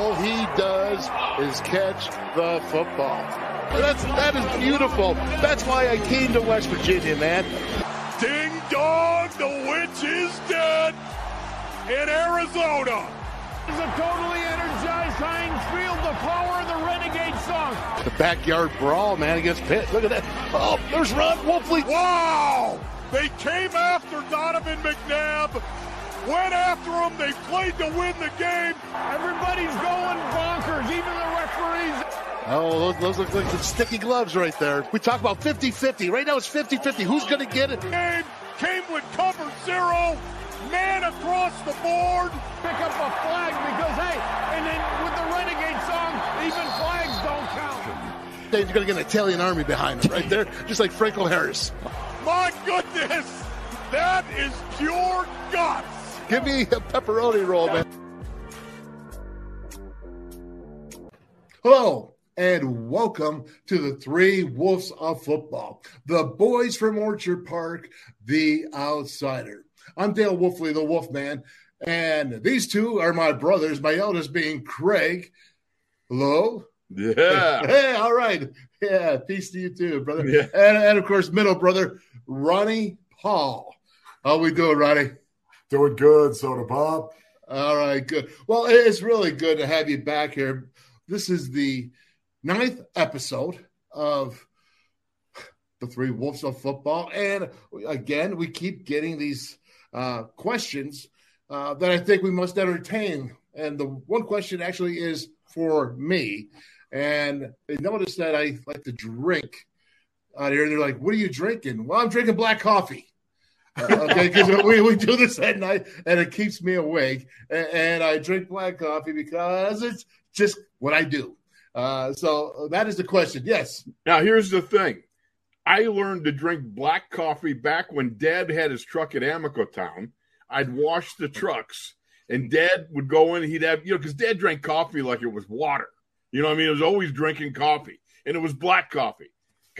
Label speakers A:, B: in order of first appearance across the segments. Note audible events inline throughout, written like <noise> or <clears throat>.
A: all he does is catch the football. That's that is beautiful. That's why I came to West Virginia, man.
B: Ding dong, the witch is dead in Arizona.
C: It's a totally energized Heinz Field, the power of the Renegade song.
A: The backyard brawl, man, against Pitt. Look at that. Oh, there's Ron Wolfley.
B: Wow! They came after Donovan McNabb, went after him. They played to win the game.
C: Everybody's going bonkers, even the referees.
A: Oh, those, those look like some sticky gloves right there. We talk about 50-50. Right now it's 50-50. Who's going to get it?
B: Game came with cover zero, man across the board.
C: Pick up a flag because, hey, and then with the Renegade song, even flags don't count.
A: They're going to get an Italian army behind them right there, <laughs> just like Franco Harris.
B: My goodness, that is pure guts.
A: Give me a pepperoni roll, man. Hello, and welcome to the Three Wolves of Football, the boys from Orchard Park, the outsider. I'm Dale Wolfley, the Wolfman, and these two are my brothers, my eldest being Craig. Hello?
D: Yeah. <laughs>
A: Hey, all right. Yeah, peace to you too, brother.
D: Yeah.
A: And, and of course, middle brother, Ronnie Paul. How we doing, Ronnie?
E: Doing good, Soda Bob.
A: All right, good. Well, it's really good to have you back here. This is the ninth episode of the Three Wolves of Football, and again, we keep getting these uh, questions uh, that I think we must entertain. And the one question actually is for me, and they noticed that I like to drink out here. They're like, "What are you drinking?" Well, I'm drinking black coffee. Uh, okay, because we, we do this at night and it keeps me awake. And, I drink black coffee because it's just what I do. Uh, so that is the question. Yes.
D: Now, here's the thing. I learned to drink black coffee back when Dad had his truck at Amico Town. I'd wash the trucks, and Dad would go in. He'd have, you know, because Dad drank coffee like it was water. You know I mean? He was always drinking coffee, and it was black coffee.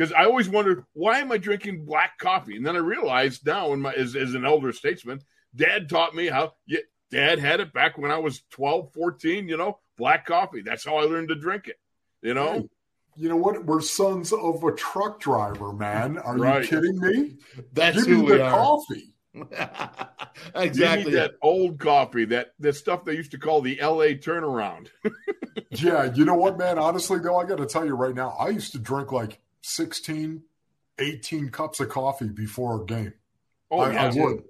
D: Because I always wondered, why am I drinking black coffee? And then I realized now, in my, as, as an elder statesman, Dad taught me how, yeah, Dad had it back when I was 12, 14, you know, black coffee. That's how I learned to drink it, you know?
E: You know what? We're sons of a truck driver, man. Are
D: Right.
E: you kidding me?
A: That's
E: Give
A: who
E: me
A: we
E: the
A: are.
E: coffee.
D: You <laughs>
A: exactly.
D: need that old coffee, that, that stuff they used to call the LA turnaround. <laughs>
E: Yeah, you know what, man? Honestly, though, I got to tell you right now, I used to drink like 16, 18 cups of coffee before a game.
D: Oh,
E: I,
D: yeah.
E: I would.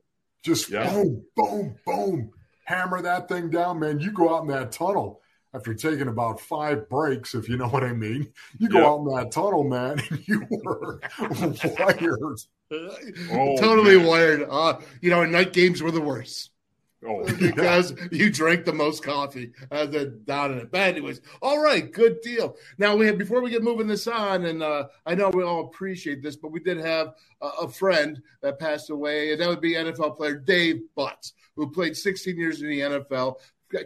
E: Just
D: Yeah.
E: boom, boom, boom. Hammer that thing down, man. You go out in that tunnel after taking about five breaks, if you know what I mean. You go
D: Yeah.
E: out in that tunnel, man, <laughs> and you were <laughs> wired.
D: Oh,
A: totally
D: man.
A: wired. Uh, you know, night games were the worst
D: Oh, <laughs>
A: because you drank the most coffee uh, the, down in it. But anyways, all right, good deal. Now we have before we get moving this on, and uh, I know we all appreciate this, but we did have a, a friend that passed away, and that would be NFL player Dave Butz, who played 16 years in the NFL.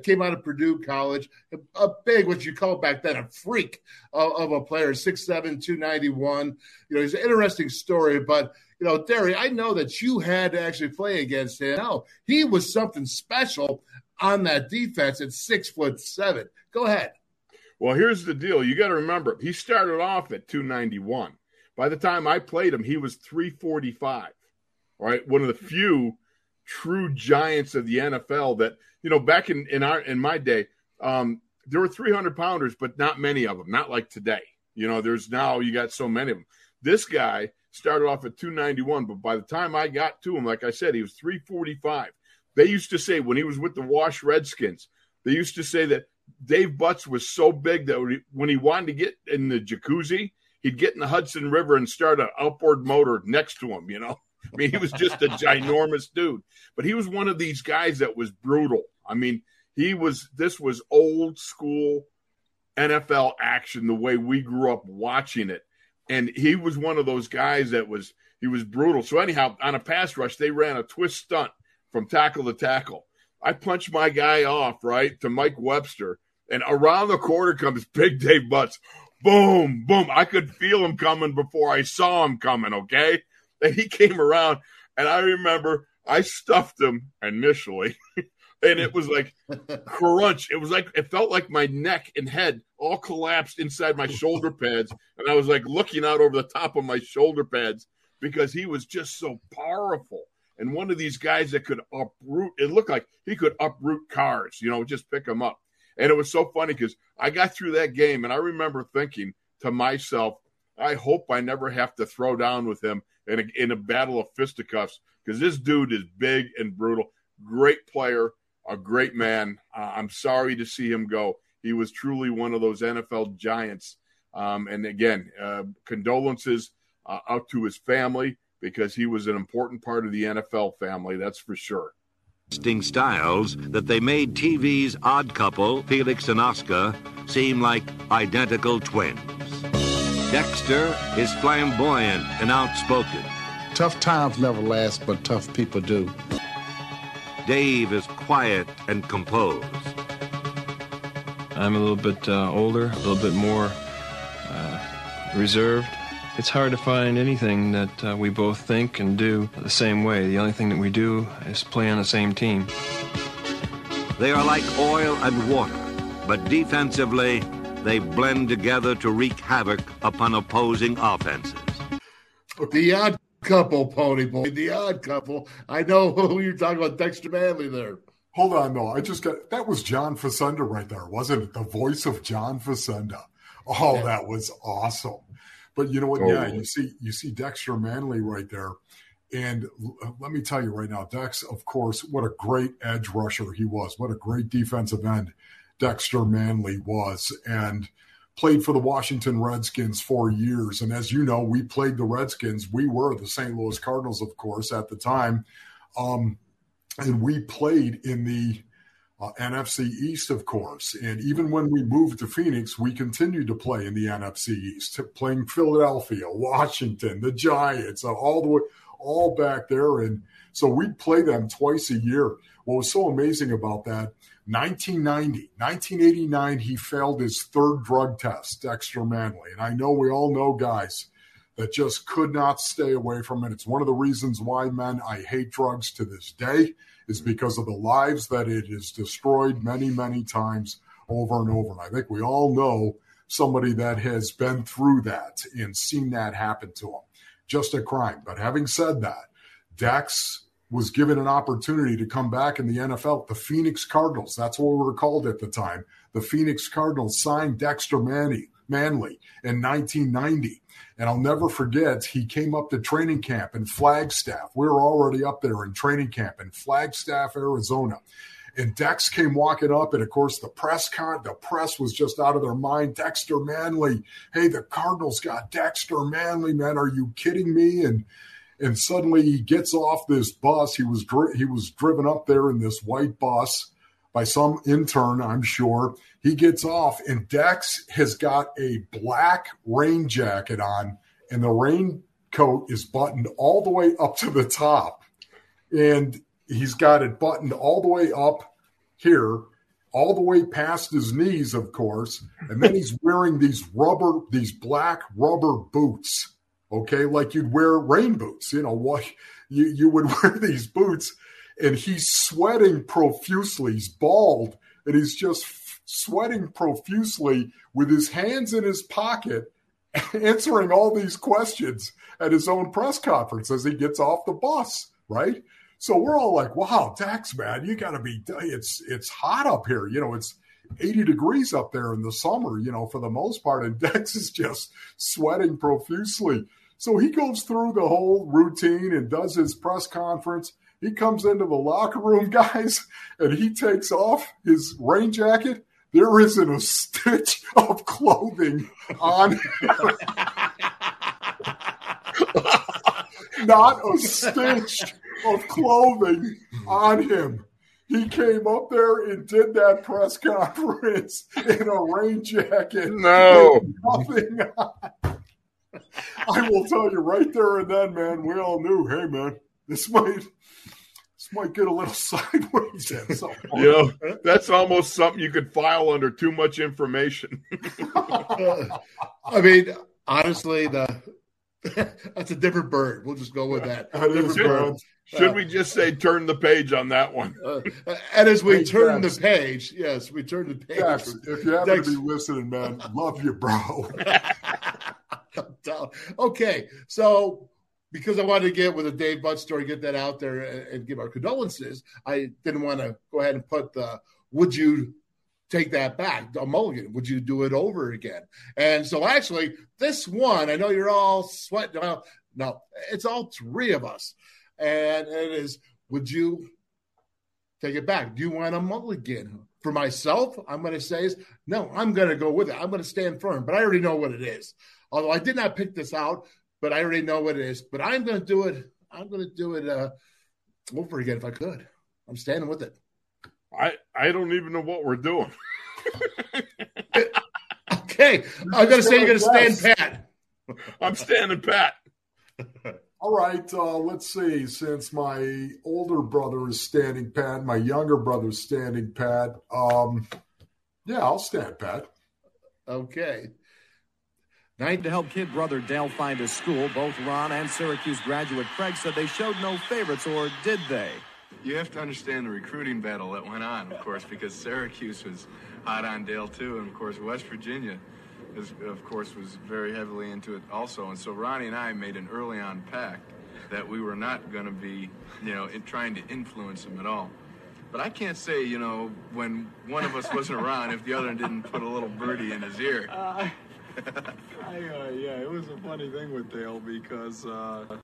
A: Came out of Purdue College, a big, what you call back then, a freak of, of a player, 6'7, 291. You know, he's an interesting story, but you know, Derry, I know that you had to actually play against him. No, he was something special on that defense at six foot seven. Go ahead.
D: Well, here's the deal. You got to remember, he started off at 291. By the time I played him, he was 345. All right, one of the few true giants of the NFL that you know back in in our in my day, um, there were 300 pounders, but not many of them. Not like today. You know, there's now you got so many of them. This guy started off at 291, but by the time I got to him, like I said, he was 345. They used to say when he was with the Wash Redskins, they used to say that Dave Butz was so big that when he- wanted to get in the jacuzzi, he'd get in the Hudson River and start an outboard motor next to him. You know, <laughs> I mean, he was just a ginormous dude. But he was one of these guys that was brutal. I mean, he was. This was old school NFL action, the way we grew up watching it, and he was one of those guys that was he was brutal. So anyhow, on a pass rush, they ran a twist stunt from tackle to tackle. I punched my guy off right to Mike Webster, and around the corner comes <laughs> Big Dave Butz. Boom, boom. I could feel him coming before I saw him coming, okay? And he came around, and I remember I stuffed him initially, <laughs> and it was like <laughs> crunch. It was like it felt like my neck and head all collapsed inside my shoulder pads, and I was like looking out over the top of my shoulder pads because he was just so powerful and one of these guys that could uproot. It looked like he could uproot cars, you know, just pick them up. And it was so funny because I got through that game, and I remember thinking to myself, I hope I never have to throw down with him in a, in a battle of fisticuffs because this dude is big and brutal. Great player, a great man. Uh, I'm sorry to see him go. He was truly one of those NFL giants. Um, and again, uh, condolences uh, out to his family because he was an important part of the NFL family, that's for sure.
F: Styles that they made TV's odd couple, Felix and Oscar, seem like identical twins. Dexter is flamboyant and outspoken.
G: Tough times never last, but tough people do.
F: Dave is quiet and composed.
H: I'm a little bit uh, older, a little bit more uh, reserved. It's hard to find anything that uh, we both think and do the same way. The only thing that we do is play on the same team.
F: They are like oil and water, but defensively, they blend together to wreak havoc upon opposing offenses.
A: The odd couple, Pony Boy. The odd couple. I know <laughs> who you're talking about, Dexter Manley there.
E: Hold on, though. I just got that was John Facenda right there, wasn't it? The voice of John Facenda. Oh, that was awesome. But you know what? Yeah, you see, you see Dexter Manley right there. And let me tell you right now, Dex, of course, what a great edge rusher he was. What a great defensive end Dexter Manley was. And played for the Washington Redskins for years. And as you know, we played the Redskins. We were the St. Louis Cardinals, of course, at the time. Um, and we played in the uh, NFC East, of course. And even when we moved to Phoenix, we continued to play in the NFC East, playing Philadelphia, Washington, the Giants, all the way, all back there. And so we'd play them twice a year. What was so amazing about that, 1990, 1989, he failed his third drug test, Dexter Manley. And I know we all know guys that just could not stay away from it. It's one of the reasons why, men, I hate drugs to this day is because of the lives that it has destroyed many, many times over and over. And I think we all know somebody that has been through that and seen that happen to them. Just a crime. But having said that, Dex was given an opportunity to come back in the NFL. The Phoenix Cardinals, that's what we were called at the time. The Phoenix Cardinals signed Dexter Manley, Manley in 1990. And I'll never forget, he came up to training camp in Flagstaff. We were already up there in training camp in Flagstaff, Arizona. And Dex came walking up, and of course, the press con the press was just out of their mind. Dexter Manley, hey, the Cardinals got Dexter Manley, man. Are you kidding me? And and suddenly he gets off this bus. He was dri- he was driven up there in this white bus by some intern, I'm sure. He gets off, and Dex has got a black rain jacket on, and the raincoat is buttoned all the way up to the top. And he's got it buttoned all the way up here, all the way past his knees, of course. And then he's wearing these rubber, these black rubber boots, okay, like you'd wear rain boots. You know what? You, you would <laughs> wear these boots, and he's sweating profusely. He's bald, and he's just sweating profusely with his hands in his pocket, <laughs> answering all these questions at his own press conference as he gets off the bus, right? So we're all like, wow, Dex, man, you got to be, it's, it's hot up here. You know, it's 80 degrees up there in the summer, you know, for the most part. And <laughs> Dex is just sweating profusely. So he goes through the whole routine and does his press conference. He comes into the locker room, <laughs> guys, and he takes off his rain jacket there isn't a stitch of clothing on him. <laughs> Not a stitch of clothing on him. He came up there and did that press conference in a rain jacket.
D: No.
E: Nothing on. I will tell you right there and then, man, we all knew, hey, man, this might this might get a little <laughs> sideways at some point.
D: You know, that's almost something you could file under too much information. <laughs>
A: I mean, honestly, the <laughs> That's a different bird. We'll just go with that. <laughs>
E: That is
A: Different
E: good.
A: bird.
D: Should
A: Uh,
D: we just say turn the page on that one? <laughs>
A: Uh, and as we
E: Hey,
A: turn
E: Dex.
A: the page, yes, we turn the page.
E: Dex, if you happen
A: Dex.
E: to be listening, man, love you, bro.
A: okay, so because I wanted to get with a Dave Butz story, get that out there and, and give our condolences, I didn't want to go ahead and put the would you take that back, a mulligan? Would you do it over again? And so actually, this one, I know you're all sweating. Well, no, it's all three of us. And it is, would you take it back? Do you want a mulligan? For myself, I'm going to say is no, I'm going to go with it. I'm going to stand firm, but I already know what it is. Although I did not pick this out, but I already know what it is. But I'm going to do it. I'm going to do it uh, over again if I could. I'm standing with it.
D: I I don't even know what we're doing. <laughs>
A: Okay, I'm going to say you're going to stand pat.
D: I'm standing pat. <laughs>
E: All right, uh, let's see. Since my older brother is standing pat, my younger brother's standing pat. Um, yeah, I'll stand pat.
A: Okay.
I: Need to help kid brother Dale find a school, both Ron and Syracuse graduate Craig said they showed no favorites, or did they?
J: You have to understand the recruiting battle that went on, of course, because Syracuse was hot on Dale too, and of course West Virginia, is, of course, was very heavily into it also. And so Ronnie and I made an early on pact that we were not going to be, you know, in, trying to influence him at all. But I can't say, you know, when one of us wasn't around, if the other didn't put a little birdie in his ear. <laughs>
K: I, uh, yeah, it was a funny thing with Dale because uh,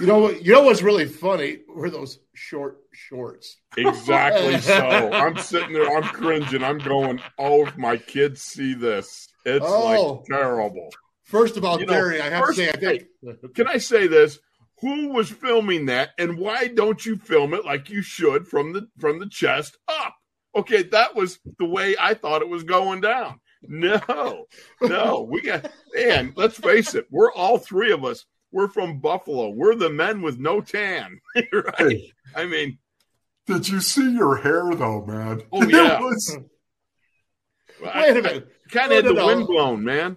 A: You know what? You know what's really funny were those short shorts.
D: Exactly <laughs> so. I'm sitting there, I'm cringing. I'm going, oh, if my kids see this, it's
A: Oh.
D: like terrible.
A: First of all,
D: You know,
A: Gary, I have
D: first-
A: to say, I think.
D: Can I say this? Who was filming that, and why don't you film it like you should from the from the chest up? Okay, that was the way I thought it was going down. No, no, we got man. Let's face it, we're all three of us. We're from Buffalo. We're the men with no tan, <laughs> right?
E: Hey,
D: I mean,
E: did you see your hair though, man?
D: Oh, <laughs>
E: It
D: yeah.
E: was-
A: Wait a minute.
D: kind
A: No,
D: of had
A: no,
D: the
A: no.
D: wind blown, man.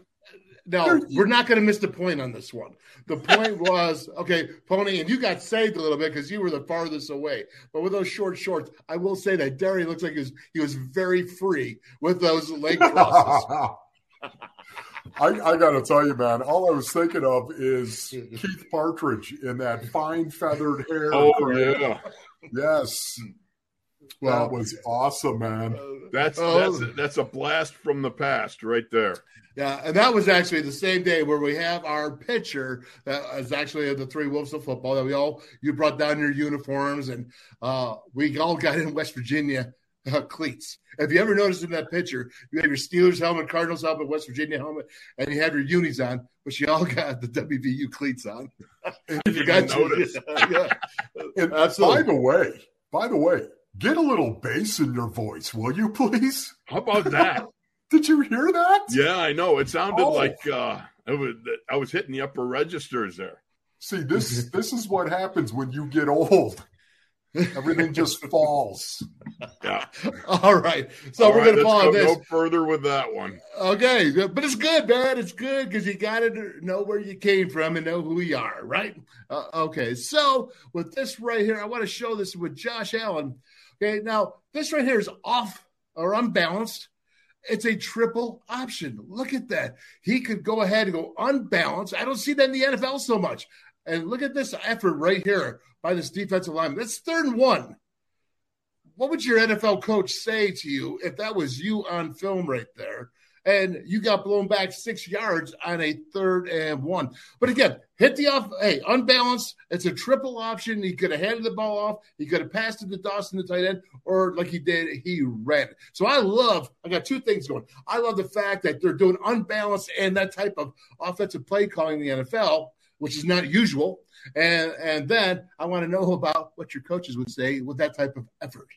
A: No, we're not going to miss the point on this one. The point <laughs> was okay, Pony, and you got saved a little bit because you were the farthest away. But with those short shorts, I will say that Derry looks like he was, he was very free with those leg crosses.
E: I, I got to tell you, man, all I was thinking of is Keith Partridge in that fine feathered hair.
D: Oh
E: Craig.
D: yeah,
E: Yes.
A: Well,
E: that was awesome, man.
D: that's
A: Oh.
D: that's a, that's a blast from the past right there.
A: Yeah, and that was actually the same day where we have our picture that is actually of the three wolves of football that we all you brought down your uniforms and uh, we all got in West Virginia <laughs> uh, cleats. If you ever noticed in that picture, you have your Steelers helmet, Cardinals helmet, West Virginia helmet, and you have your unis on, but you all got the WVU cleats on. <laughs>
D: didn't
A: you got
D: even notice. <laughs>
A: yeah,
E: And
A: Absolutely.
E: by the way, by the way, get a little bass in your voice, will you please?
D: How about that?
E: Did you hear that?
D: Yeah, I know. It sounded
E: Oh.
D: like uh, it was, I was hitting the upper registers there.
E: See, this this is what happens when you get old. Everything just <laughs> falls.
D: Yeah.
A: all right. So
D: All
A: we're
D: right,
A: going to follow
D: go
A: this.
D: no further with that one.
A: Okay, but it's good, man. It's good because you got to know where you came from and know who you are, right? Uh, okay, so with this right here, I want to show this with Josh Allen. Okay, now this right here is off or unbalanced. It's a triple option. Look at that. He could go ahead and go unbalanced. I don't see that in the NFL so much. And look at this effort right here by this defensive lineman. That's third and one what would your NFL coach say to you if that was you on film right there and you got blown back six yards on a third and one? But again, hit the off, hey, unbalanced. It's a triple option. He could have handed the ball off. He could have passed it to Dawson, the tight end, or like he did, he ran. So I love, I got two things going. I love the fact that they're doing unbalanced and that type of offensive play calling in the NFL, which is not usual. And and then I want to know about what your coaches would say with that type of effort.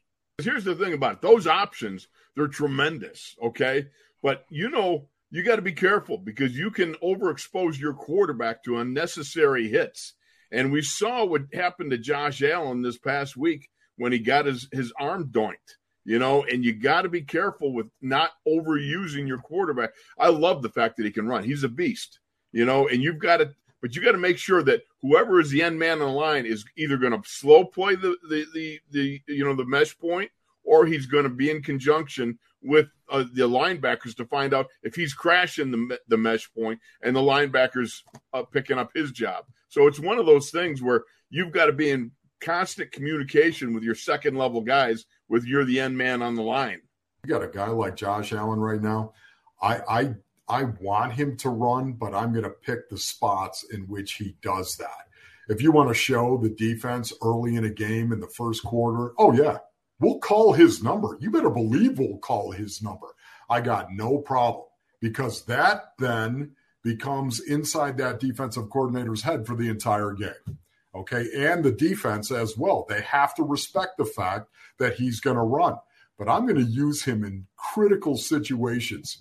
D: Here's the thing about it. those options, they're tremendous, okay? But you know, you got to be careful because you can overexpose your quarterback to unnecessary hits. And we saw what happened to Josh Allen this past week when he got his, his arm doinked, you know, and you got to be careful with not overusing your quarterback. I love the fact that he can run. He's a beast. you know, and you've got to, but you got to make sure that whoever is the end man on the line is either going to slow play the, the, the, the, you know, the mesh point or he's going to be in conjunction with uh, the linebackers to find out if he's crashing the, the mesh point and the linebackers uh, picking up his job. So it's one of those things where you've got to be in constant communication with your second level guys with you're the end man on the line.
E: You got a guy like Josh Allen right now. I I I want him to run, but I'm going to pick the spots in which he does that. If you want to show the defense early in a game in the first quarter, oh yeah, we'll call his number. You better believe we'll call his number. I got no problem because that then becomes inside that defensive coordinator's head for the entire game. Okay. And the defense as well. They have to respect the fact that he's going to run. But I'm going to use him in critical situations,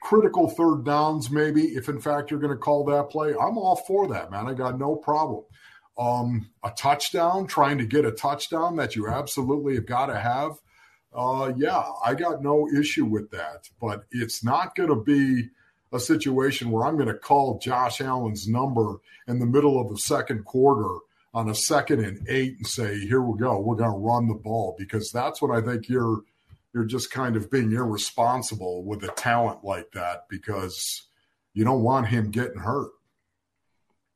E: critical third downs, maybe, if in fact you're going to call that play. I'm all for that, man. I got no problem. Um, a touchdown, trying to get a touchdown that you absolutely have got to have. Uh, yeah, I got no issue with that. But it's not going to be a situation where I'm going to call Josh Allen's number in the middle of the second quarter on a second and eight and say, "Here we go, we're going to run the ball," because that's what I think you're you're just kind of being irresponsible with a talent like that because you don't want him getting hurt.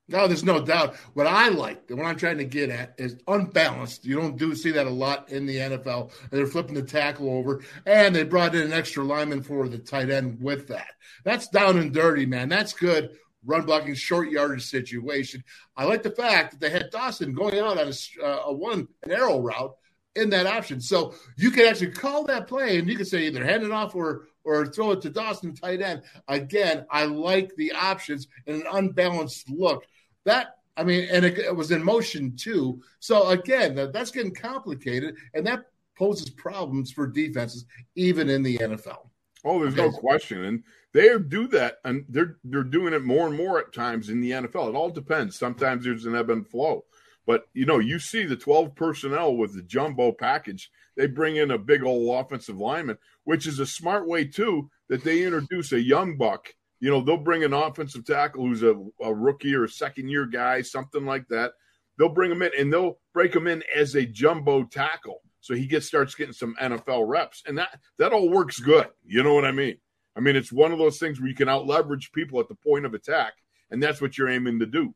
A: No, there's no doubt. What I like, what I'm trying to get at, is unbalanced. You don't do see that a lot in the NFL. They're flipping the tackle over, and they brought in an extra lineman for the tight end with that. That's down and dirty, man. That's good run blocking short yardage situation. I like the fact that they had Dawson going out on a, uh, a one an arrow route in that option, so you can actually call that play, and you can say either hand it off or or throw it to Dawson tight end. Again, I like the options and an unbalanced look that I mean, and it, it was in motion too. So again, that, that's getting complicated, and that poses problems for defenses even in the NFL.
D: Oh, there's no question, and they do that, and they're they're doing it more and more at times in the NFL. It all depends. Sometimes there's an ebb and flow, but you know, you see the 12 personnel with the jumbo package. They bring in a big old offensive lineman, which is a smart way too that they introduce a young buck you know, they'll bring an offensive tackle who's a, a rookie or a second year guy, something like that. They'll bring him in and they'll break him in as a jumbo tackle. So he gets starts getting some NFL reps. And that that all works good. You know what I mean? I mean, it's one of those things where you can out leverage people at the point of attack, and that's what you're aiming to do.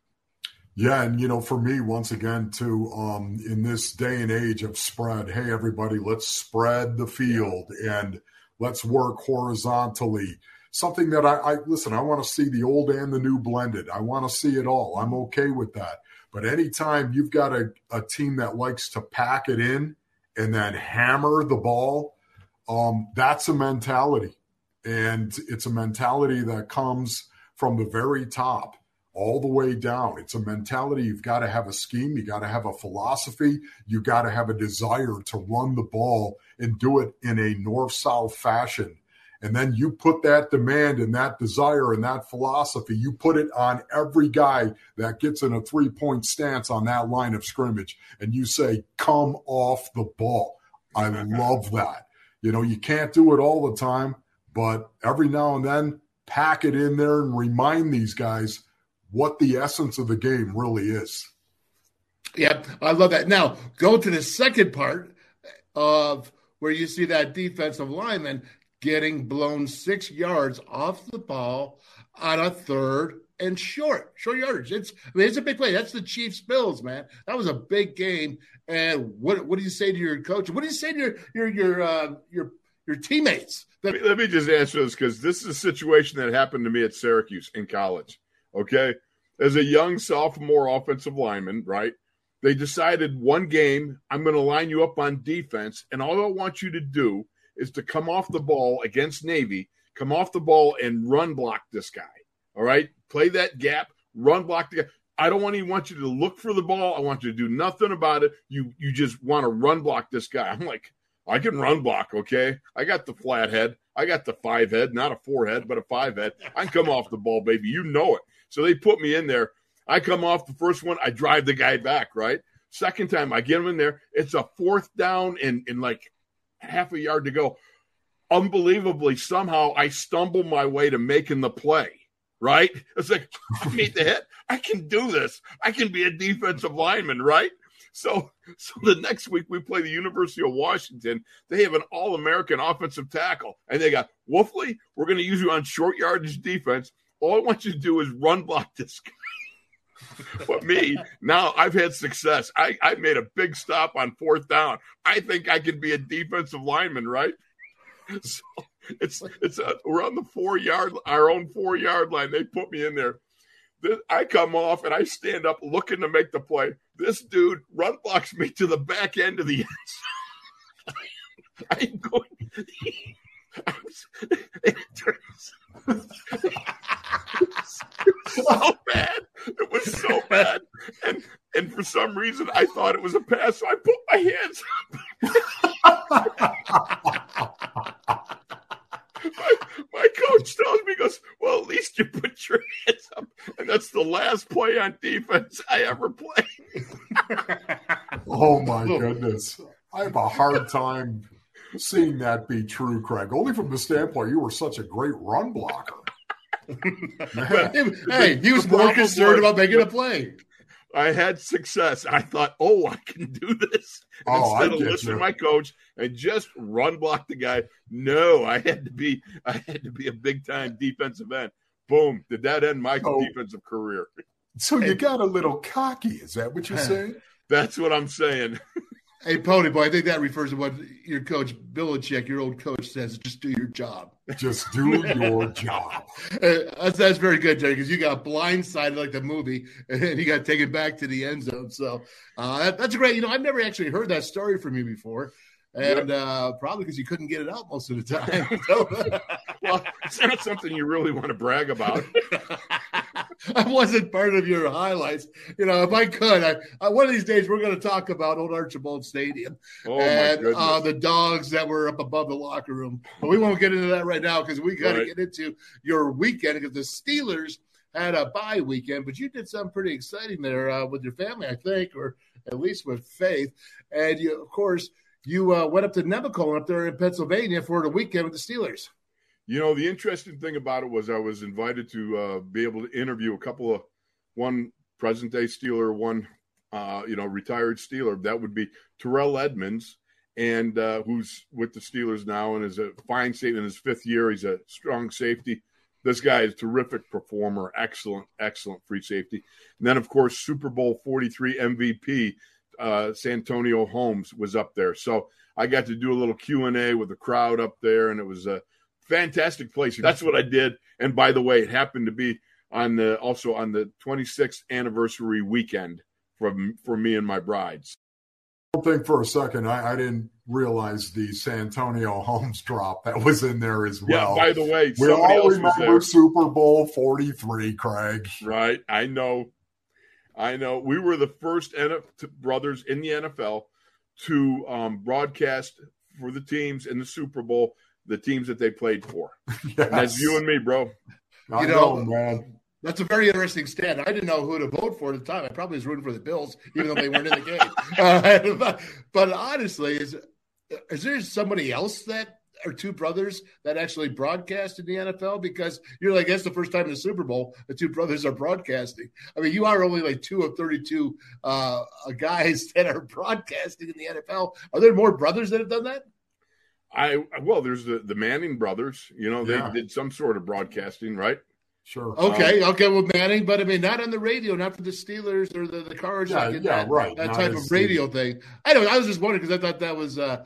E: Yeah, and you know, for me, once again, too, um, in this day and age of spread, hey everybody, let's spread the field and let's work horizontally something that I, I listen, I want to see the old and the new blended. I want to see it all. I'm okay with that. But anytime you've got a, a team that likes to pack it in and then hammer the ball, um, that's a mentality. And it's a mentality that comes from the very top all the way down. It's a mentality. You've got to have a scheme. You got to have a philosophy. You got to have a desire to run the ball and do it in a north south fashion and then you put that demand and that desire and that philosophy, you put it on every guy that gets in a three point stance on that line of scrimmage. And you say, come off the ball. I love that. You know, you can't do it all the time, but every now and then, pack it in there and remind these guys what the essence of the game really is.
A: Yeah, I love that. Now, go to the second part of where you see that defensive lineman getting blown six yards off the ball on a third and short, short yardage. It's I mean, it's a big play. That's the Chiefs Bills, man. That was a big game. And what what do you say to your coach? What do you say to your your your uh, your your teammates?
D: That- Let me just answer this because this is a situation that happened to me at Syracuse in college. Okay, as a young sophomore offensive lineman, right? They decided one game, I'm going to line you up on defense, and all I want you to do is to come off the ball against Navy, come off the ball and run block this guy. All right, play that gap, run block the guy. I don't want even want you to look for the ball. I want you to do nothing about it. You you just want to run block this guy. I'm like, I can run block, okay? I got the flat head. I got the five head, not a four head, but a five head. I can come off the ball, baby. You know it. So they put me in there. I come off the first one, I drive the guy back, right? Second time, I get him in there. It's a fourth down and, and like half a yard to go. Unbelievably, somehow I stumble my way to making the play. right? It's like I made the hit. I can do this. I can be a defensive lineman, right? So, so the next week we play the University of Washington. They have an All-American offensive tackle, and they got Wolfley. We're going to use you on short yardage defense. All I want you to do is run block this guy. but me, now I've had success. I, I made a big stop on fourth down. I think I can be a defensive lineman, right? <laughs> So it's it's a, we're on the four yard our own four yard line. They put me in there. This, I come off and I stand up looking to make the play. This dude run blocks me to the back end of the end <laughs> <laughs> I'm going. it so bad. It was so bad. And and for some reason I thought it was a pass, so I put my hands up. my, my coach tells me, goes, Well, at least you put your hands up. And that's the last play on defense I ever played.
E: oh my goodness. I have a hard time seeing that be true, Craig. Only from the standpoint you were such a great run blocker. <laughs>
A: hey, he was more concerned about making a play.
D: I had success. I thought, oh, I can do this.
E: Oh,
D: Instead of listening to my coach and just run block the guy. No, I had to be I had to be a big time defensive end. Boom. Did that end my oh. defensive career?
E: So you got a little cocky. Is that what you're <laughs> saying?
D: That's what I'm saying. <laughs>
A: Hey, Pony Boy, I think that refers to what your coach, Belichick, your old coach, says just do your job.
E: Just do your job. <laughs>
A: Uh, that's, that's, very good, Jerry, because you got blindsided like the movie <laughs> and you got taken back to the end zone. So uh, that, that's great. You know, I've never actually heard that story from you before and yep. uh, probably because you couldn't get it out most of the time.
D: well, it's not something you really want to brag about. <laughs>
A: I wasn't part of your highlights. You know, if I could, I, I, one of these days we're going to talk about old Archbold Stadium
D: oh,
A: and uh, the dogs that were up above the locker room. But we won't get into that right now because we got to right. get into your weekend because the Steelers had a bye weekend, but you did something pretty exciting there uh, with your family, I think, or at least with Faith. And you, of course, you uh, went up to Nemacolin up there in Pennsylvania for the weekend with the Steelers.
D: You know, the interesting thing about it was I was invited to uh, be able to interview a couple of one present day Steeler, one uh, you know retired Steeler. That would be Terrell Edmunds, and uh, who's with the Steelers now and is a fine safety in his fifth year. He's a strong safety. This guy is a terrific performer, excellent, excellent free safety. And then, of course, Super Bowl 43 MVP uh, Santonio Holmes was up there. So I got to do a little Q and A with the crowd up there, and it was a fantastic place. That's what I did. And by the way, it happened to be on the also on the 26th anniversary weekend from for me and my brides.
E: Don't think for a second. I, I didn't realize the Santonio Holmes drop that was in there as well.
D: Yeah, by the way,
E: we all remember Super Bowl 43, Craig.
D: Right. I know. I know we were the first brothers in the NFL to um, broadcast for the teams in the Super Bowl, the teams that they played for. <laughs> yes. that's you and me, bro.
E: I you know, know, man.
A: That's a very interesting stat. I didn't know who to vote for at the time. I probably was rooting for the Bills, even though they weren't in the game. <laughs> Uh, but, <laughs> but honestly, is is there somebody else that or two brothers that actually broadcast in the NFL? Because you're like, that's the first time in the Super Bowl the two brothers are broadcasting. I mean, you are only like two of 32 uh, guys that are broadcasting in the NFL. Are there more brothers that have done that?
D: I well, there's the the Manning brothers. You know, they yeah. did some sort of broadcasting, right?
E: Sure.
A: Okay. Um, okay. Well, Manning, but I mean, not on the radio, not for the Steelers or the the Cards.
E: Yeah, yeah,
A: that,
E: right.
A: That not type of radio the... thing. I know. I was just wondering because I thought that was uh,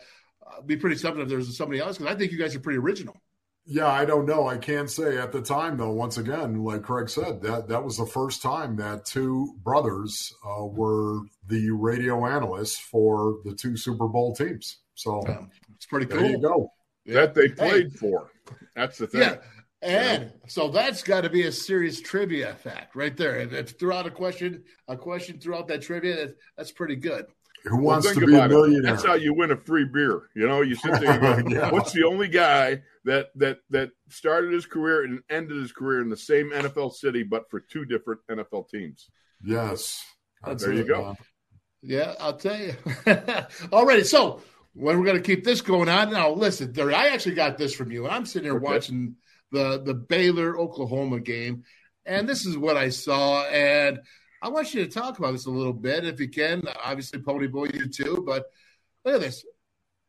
A: be pretty something if there's somebody else because I think you guys are pretty original.
E: Yeah, I don't know. I can't say at the time though. Once again, like Craig said, that that was the first time that two brothers uh, were the radio analysts for the two Super Bowl teams. So
A: yeah, it's pretty
E: cool.
A: There
E: you go.
D: That they played hey. for. That's the thing.
A: Yeah. And yeah. so that's got to be a serious trivia fact right there. If, if throughout a question, a question throughout that trivia, that's pretty good.
E: Who wants well, to be a millionaire? It.
D: That's how you win a free beer. You know, you sit there. Go, <laughs> yeah. What's the only guy that that that started his career and ended his career in the same NFL city, but for two different NFL teams?
E: Yes,
D: That's there it, you go. Man.
A: Yeah, I'll tell you. <laughs> Alrighty, so when we're going to keep this going on now, listen, there, I actually got this from you, I'm sitting here okay. watching the the Baylor Oklahoma game, And this is what I saw. And I want you to talk about this a little bit if you can. Obviously, Pony Boy, you too. But look at this.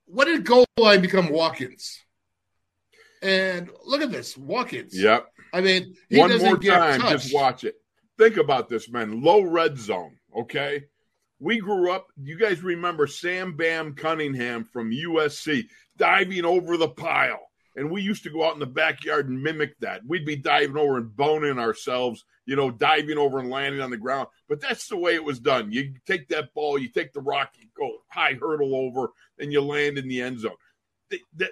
A: What did goal line become Watkins? And look at this, Watkins.
D: Yep.
A: I mean,
D: one more time, touched. just watch it. Think about this, man. Low red zone. Okay. We grew up, you guys remember Sam Bam Cunningham from USC diving over the pile. And we used to go out in the backyard and mimic that. We'd be diving over and boning ourselves, you know, diving over and landing on the ground. But that's the way it was done. You take that ball, you take the rock, you go high hurdle over, and you land in the end zone.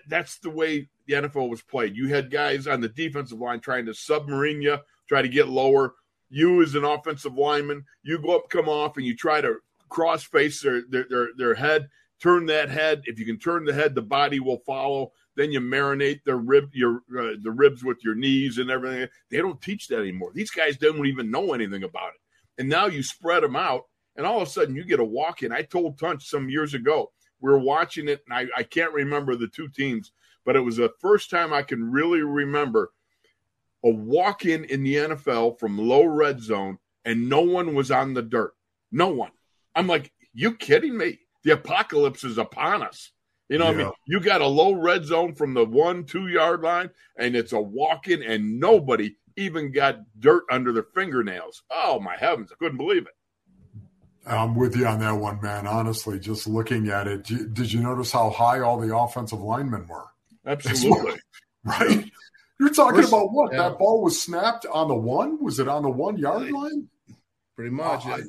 D: That's the way the NFL was played. You had guys on the defensive line trying to submarine you, try to get lower. You, as an offensive lineman, you go up, come off, and you try to cross face their, their, their, their head, turn that head. If you can turn the head, the body will follow then you marinate the rib your uh, the ribs with your knees and everything. They don't teach that anymore. These guys don't even know anything about it. And now you spread them out, and all of a sudden you get a walk in. I told Tunch some years ago we were watching it, and I, I can't remember the two teams, but it was the first time I can really remember a walk in in the NFL from low red zone, and no one was on the dirt. No one. I'm like, you kidding me? The apocalypse is upon us. You know, yeah. I mean, you got a low red zone from the one, two yard line, and it's a walk in, and nobody even got dirt under their fingernails. Oh, my heavens. I couldn't believe it.
E: I'm with you on that one, man. Honestly, just looking at it, did you notice how high all the offensive linemen were?
D: Absolutely. <laughs>
E: right? You're talking about what? Yeah. That ball was snapped on the one? Was it on the one yard line?
A: Pretty much. Oh,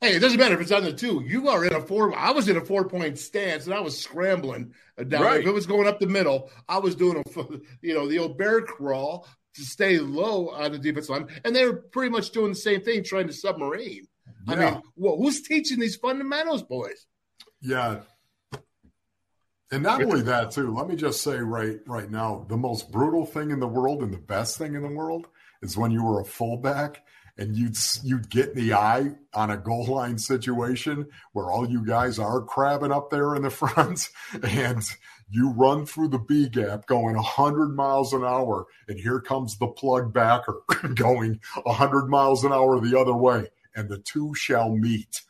A: Hey, it doesn't matter if it's on the two. You are in a four. I was in a four point stance, and I was scrambling uh, down. Right. If it was going up the middle, I was doing a, you know, the old bear crawl to stay low on the defense line, and they were pretty much doing the same thing, trying to submarine. Yeah. I mean, well, who's teaching these fundamentals, boys?
E: Yeah, and not only that, too. Let me just say right right now, the most brutal thing in the world and the best thing in the world is when you were a fullback and you'd you'd get in the eye on a goal line situation where all you guys are crabbing up there in the <laughs> front and you run through the B gap going 100 miles an hour and here comes the plug backer <laughs> going 100 miles an hour the other way and the two shall meet.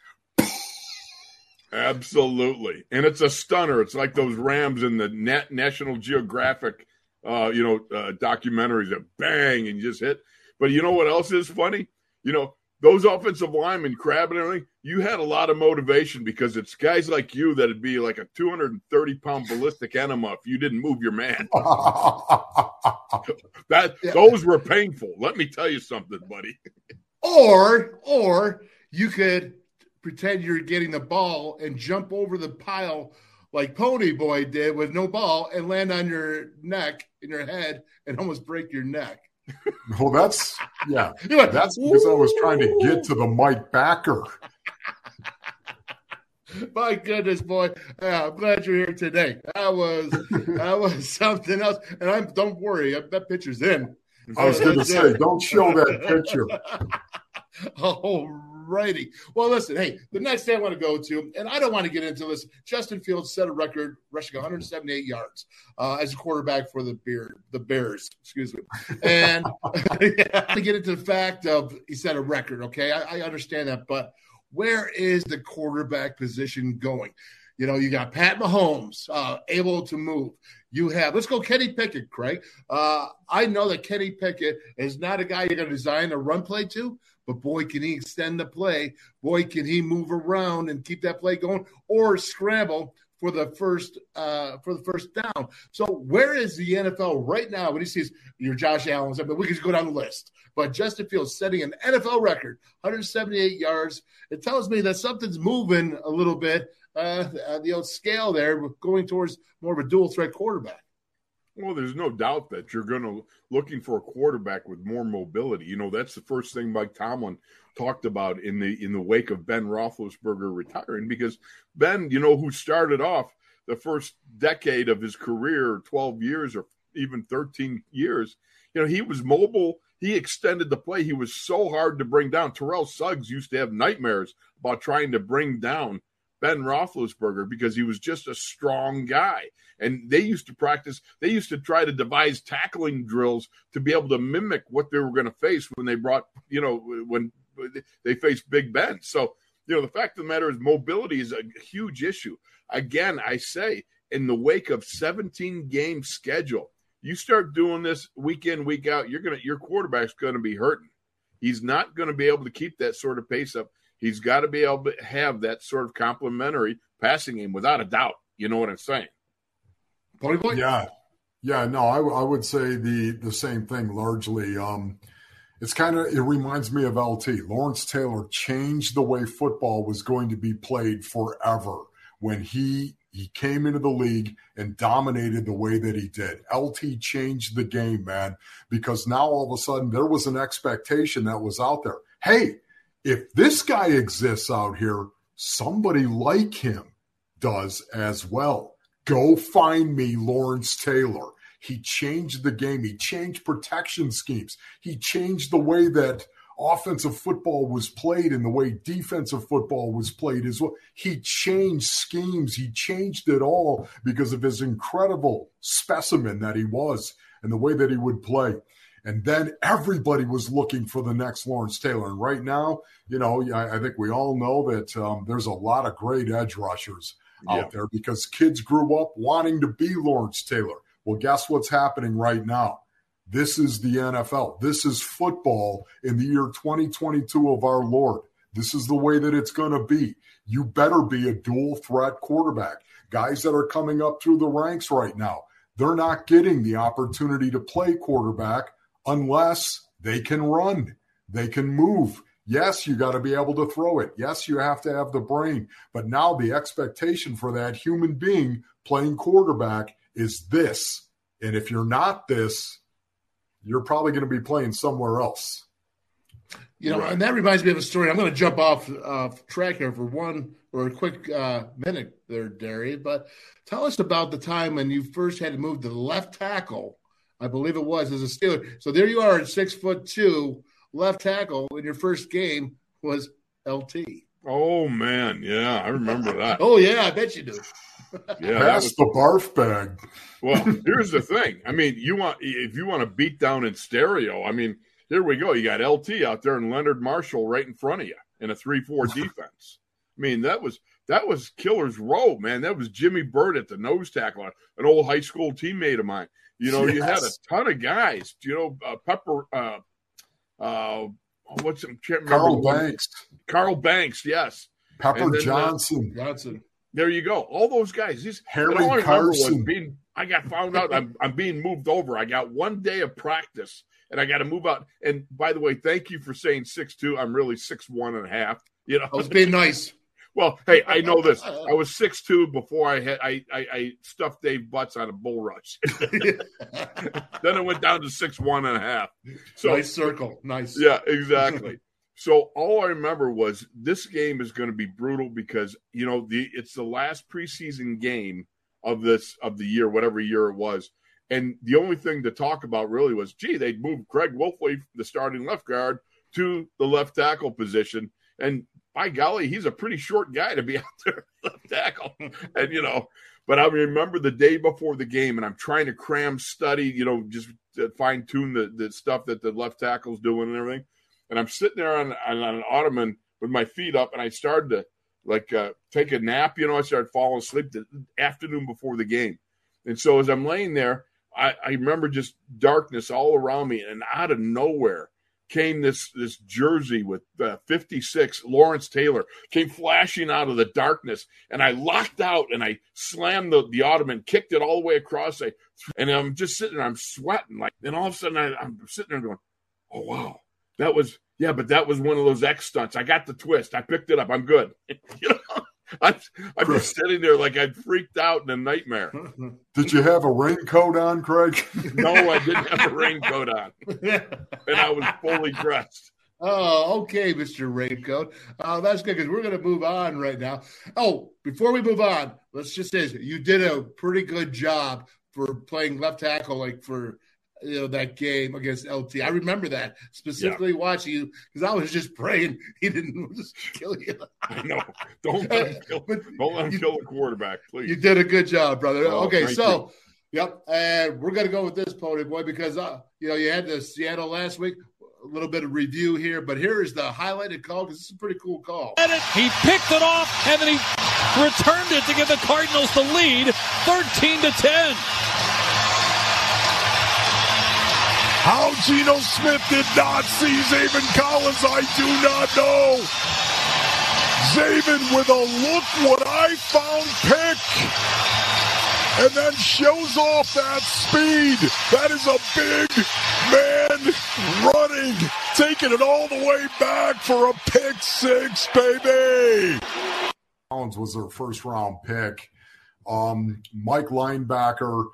D: Absolutely. And it's a stunner. It's like those Rams in the National Geographic uh, you know, uh, documentaries that bang and you just hit. But you know what else is funny? you know, those offensive linemen crabbing and everything, you had a lot of motivation because it's guys like you that'd be like a 230 pound ballistic enema if you didn't move your man. <laughs> that yeah. those were painful. Let me tell you something, buddy.
A: or or you could pretend you're getting the ball and jump over the pile like Pony Boy did with no ball and land on your neck in your head and almost break your neck.
E: Well, that's yeah. <laughs> That's because I was trying to get to the Mike Backer. <laughs>
A: My goodness, boy! Yeah, I'm glad you're here today. That was <laughs> that was something else. And I'm don't worry, that picture's in.
E: I was going to say, don't show that picture.
A: oh, righty. Well, listen, hey, the next day I want to go to, and I don't want to get into this. Justin Fields set a record rushing 178 yards uh, as a quarterback for the Bear, the Bears. Excuse me. And <laughs> to get into the fact of he set a record. Okay, I, I understand that, but where is the quarterback position going? You know, you got Pat Mahomes uh, able to move. You have, let's go Kenny Pickett, Craig. Uh, I know that Kenny Pickett is not a guy you're going to design a run play to, but boy, can he extend the play. Boy, can he move around and keep that play going or scramble for the first uh, for the first down. So where is the NFL right now when he sees your Josh Allen's? But we could go down the list. But Justin Fields setting an NFL record, 178 yards. It tells me that something's moving a little bit. Uh, the old scale there, going towards more of a dual threat quarterback.
D: Well, there's no doubt that you're going to looking for a quarterback with more mobility. You know, that's the first thing Mike Tomlin talked about in the in the wake of Ben Roethlisberger retiring, because Ben, you know, who started off the first decade of his career, 12 years or even 13 years, you know, he was mobile. He extended the play. He was so hard to bring down. Terrell Suggs used to have nightmares about trying to bring down Ben Roethlisberger because he was just a strong guy. And they used to practice, they used to try to devise tackling drills to be able to mimic what they were going to face when they brought, you know, when they faced Big Ben. So, you know, the fact of the matter is mobility is a huge issue. Again, I say, in the wake of 17 game schedule, you start doing this week in, week out, you're gonna your quarterback's gonna be hurting. He's not gonna be able to keep that sort of pace up. He's got to be able to have that sort of complementary passing game without a doubt. You know what I'm saying?
E: Yeah, yeah. No, I, I would say the the same thing largely. Um, it's kind of it reminds me of LT. Lawrence Taylor changed the way football was going to be played forever when he he came into the league and dominated the way that he did. LT changed the game, man, because now all of a sudden there was an expectation that was out there. Hey, if this guy exists out here, somebody like him does as well. Go find me Lawrence Taylor. He changed the game. He changed protection schemes. He changed the way that offensive football was played and the way defensive football was played as well. He changed schemes. He changed it all because of his incredible specimen that he was and the way that he would play. And then everybody was looking for the next Lawrence Taylor. And right now, you know, I, I think we all know that um, there's a lot of great edge rushers out yeah. there because kids grew up wanting to be Lawrence Taylor. Well, guess what's happening right now? This is the NFL. This is football in the year 2022 of our Lord. This is the way that it's going to be. You better be a dual threat quarterback. Guys that are coming up through the ranks right now, they're not getting the opportunity to play quarterback unless they can run, they can move. Yes, you got to be able to throw it. Yes, you have to have the brain. But now the expectation for that human being playing quarterback is this. And if you're not this, you're probably going to be playing somewhere else.
A: You know, right. and that reminds me of a story. I'm going to jump off uh, track here for one or a quick uh, minute there, Darian. But tell us about the time when you first had to move to the left tackle. I believe it was as a Steeler. So there you are at six foot two, left tackle, in your first game was LT.
D: Oh man, yeah, I remember <laughs> that.
A: oh yeah, I bet you do.
E: yeah, that's was, the barf bag.
D: well, <laughs> here's the thing. I mean, you want if you want to beat down in stereo. I mean, here we go. You got LT out there and Leonard Marshall right in front of you in a three-four <laughs> defense. I mean, that was that was killer's row, man. That was Jimmy Burt at the nose tackle, an old high school teammate of mine. You know, yes. you had a ton of guys. You know, uh, Pepper. Uh, uh, what's him?
E: Carl Banks.
D: Carl Banks, yes.
E: Pepper then, uh, Johnson.
A: Johnson.
D: There you go. All those guys. These
E: Harry all I Carson.
D: Being, I got found out. I'm, I'm being moved over. I got one day of practice, and I got to move out. And by the way, thank you for saying six two. I'm really six one and a half. You know,
A: I was being nice.
D: Well, hey, I know this. I was six two before I had I, I, I stuffed Dave Butz on a bull rush. <laughs> then it went down to six one and a half.
A: So nice circle, nice.
D: Yeah, exactly. <laughs> so all I remember was this game is going to be brutal because you know the it's the last preseason game of this of the year, whatever year it was. And the only thing to talk about really was, gee, they'd moved Craig Wolfley, the starting left guard, to the left tackle position. And by golly, he's a pretty short guy to be <laughs> out there left tackle. and you know, but I remember the day before the game, and I'm trying to cram study, you know, just fine tune the, the stuff that the left tackle's doing and everything. And I'm sitting there on, on, on an ottoman with my feet up, and I started to like uh, take a nap. You know, I started falling asleep the afternoon before the game. And so as I'm laying there, I, I remember just darkness all around me, and out of nowhere, came this this jersey with uh, 56 Lawrence Taylor came flashing out of the darkness and I locked out and I slammed the, the ottoman kicked it all the way across. I, and I'm just sitting there I'm sweating like and all of a sudden I, I'm sitting there going oh wow. That was yeah but that was one of those X stunts. I got the twist. I picked it up. I'm good. <laughs> You know <laughs> I'm, I'm just sitting there like I'd freaked out in a nightmare. <laughs>
E: Did you have a raincoat on, Craig? <laughs>
D: no, I didn't have a raincoat on, and I was fully dressed.
A: Oh, okay, Mr. Raincoat. Uh, that's good because we're going to move on right now. Oh, before we move on, let's just say you did a pretty good job for playing left tackle, like for you know that game against LT. I remember that specifically yeah. watching you because I was just praying <laughs> he didn't <laughs> just kill you. <laughs>
D: I know. Don't let him kill, but don't let him you, kill the quarterback, please.
A: You did a good job, brother. Oh, okay, so you. yep, and we're gonna go with this pony boy because uh, you know you had the Seattle last week. A little bit of review here, but here is the highlighted call because this is a pretty cool call.
L: He picked it off and then he returned it to give the Cardinals the lead, thirteen to ten.
B: How Geno Smith did not see Zaven Collins, I do not know. Zaven with a look what I found pick. And then shows off that speed. That is a big man running, taking it all the way back for a pick six, baby.
E: Collins was their first round pick. Um, Mike linebacker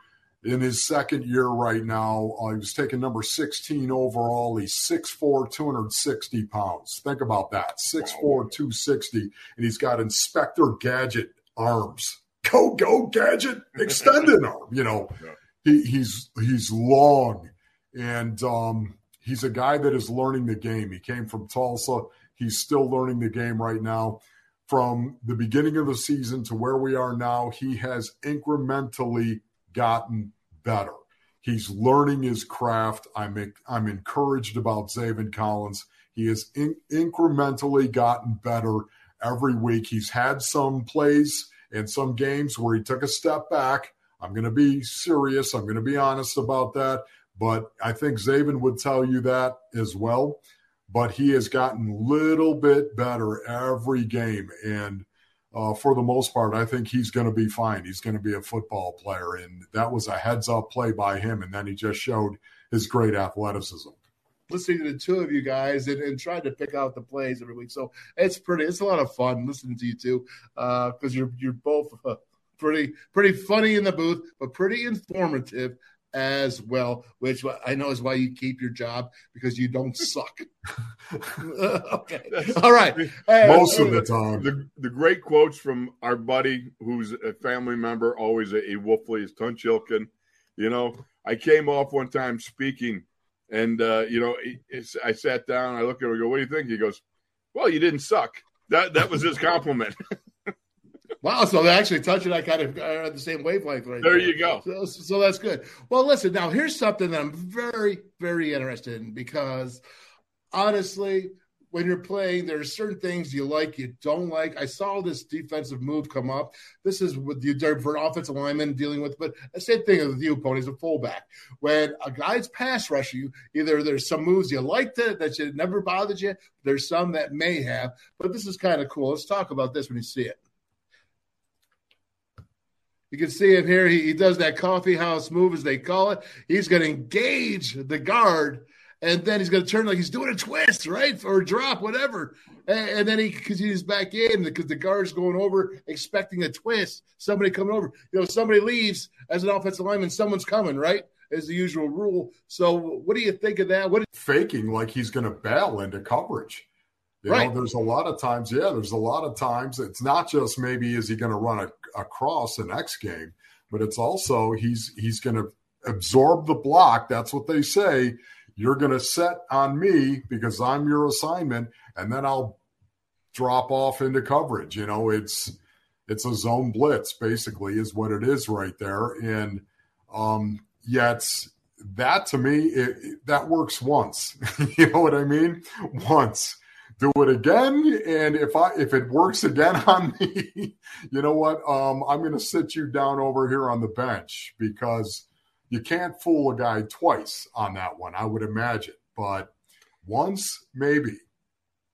E: in his second year right now. Uh, he was taking number 16 overall. He's 6'4, 260 pounds. Think about that 6'4, 260. And he's got Inspector Gadget arms. <laughs> Go, go, Gadget, extended arm. You know, <laughs> he, he's he's long and um, he's a guy that is learning the game. He came from Tulsa. He's still learning the game right now. From the beginning of the season to where we are now, he has incrementally gotten better. He's learning his craft. I'm I'm encouraged about Zaven Collins. He has in, incrementally gotten better every week. He's had some plays and some games where he took a step back. I'm going to be serious. I'm going to be honest about that. But I think Zaven would tell you that as well. But he has gotten a little bit better every game. And uh, for the most part, I think he's going to be fine. He's going to be a football player. And that was a heads up play by him. And then he just showed his great athleticism.
A: Listening to the two of you guys and, and trying to pick out the plays every week. So it's pretty, it's a lot of fun listening to you two because uh, you're, you're both uh, pretty, pretty funny in the booth, but pretty informative as well, which I know is why you keep your job because you don't <laughs> suck. <laughs> okay. All right.
E: Most of the time.
D: The, the great quotes from our buddy who's a family member, always a, a Wolfley, is Tunch Ilkin. You know, I came off one time speaking, and, uh, you know, I sat down, I looked at him, I go, What do you think? He goes, Well, you didn't suck. That, that was his compliment. <laughs>
A: Wow, so they actually touch it. I kind of are on the same wavelength right
D: there. There you go.
A: So, so that's good. Well, listen, now here's something that I'm very, very interested in because honestly, when you're playing, there are certain things you like, you don't like. I saw this defensive move come up. This is with you for an offensive lineman dealing with, but the same thing with you, Pony's a fullback. When a guy's pass rushing you, either there's some moves you liked it that should never bothered you, there's some that may have, but this is kind of cool. Let's talk about this when you see it. You can see him here. He, he does that coffee house move, as they call it. He's going to engage the guard, and then he's going to turn like he's doing a twist, right? Or drop, whatever. And, and then he continues back in because the guard's going over, expecting a twist. Somebody coming over. You know, somebody leaves as an offensive lineman, someone's coming, right? As the usual rule. So, what do you think of that? What
E: faking like he's going to bail into coverage? You right. know, there's a lot of times, yeah, there's a lot of times it's not just maybe is he going to run a, across an X game, but it's also he's he's going to absorb the block. That's what they say. You're going to set on me because I'm your assignment, and then I'll drop off into coverage. You know, it's it's a zone blitz basically is what it is right there, and um, yet that to me it, that works once. <laughs> you know what I mean? Once do it again and if i if it works again <laughs> on me you know what um, i'm going to sit you down over here on the bench because you can't fool a guy twice on that one i would imagine but once maybe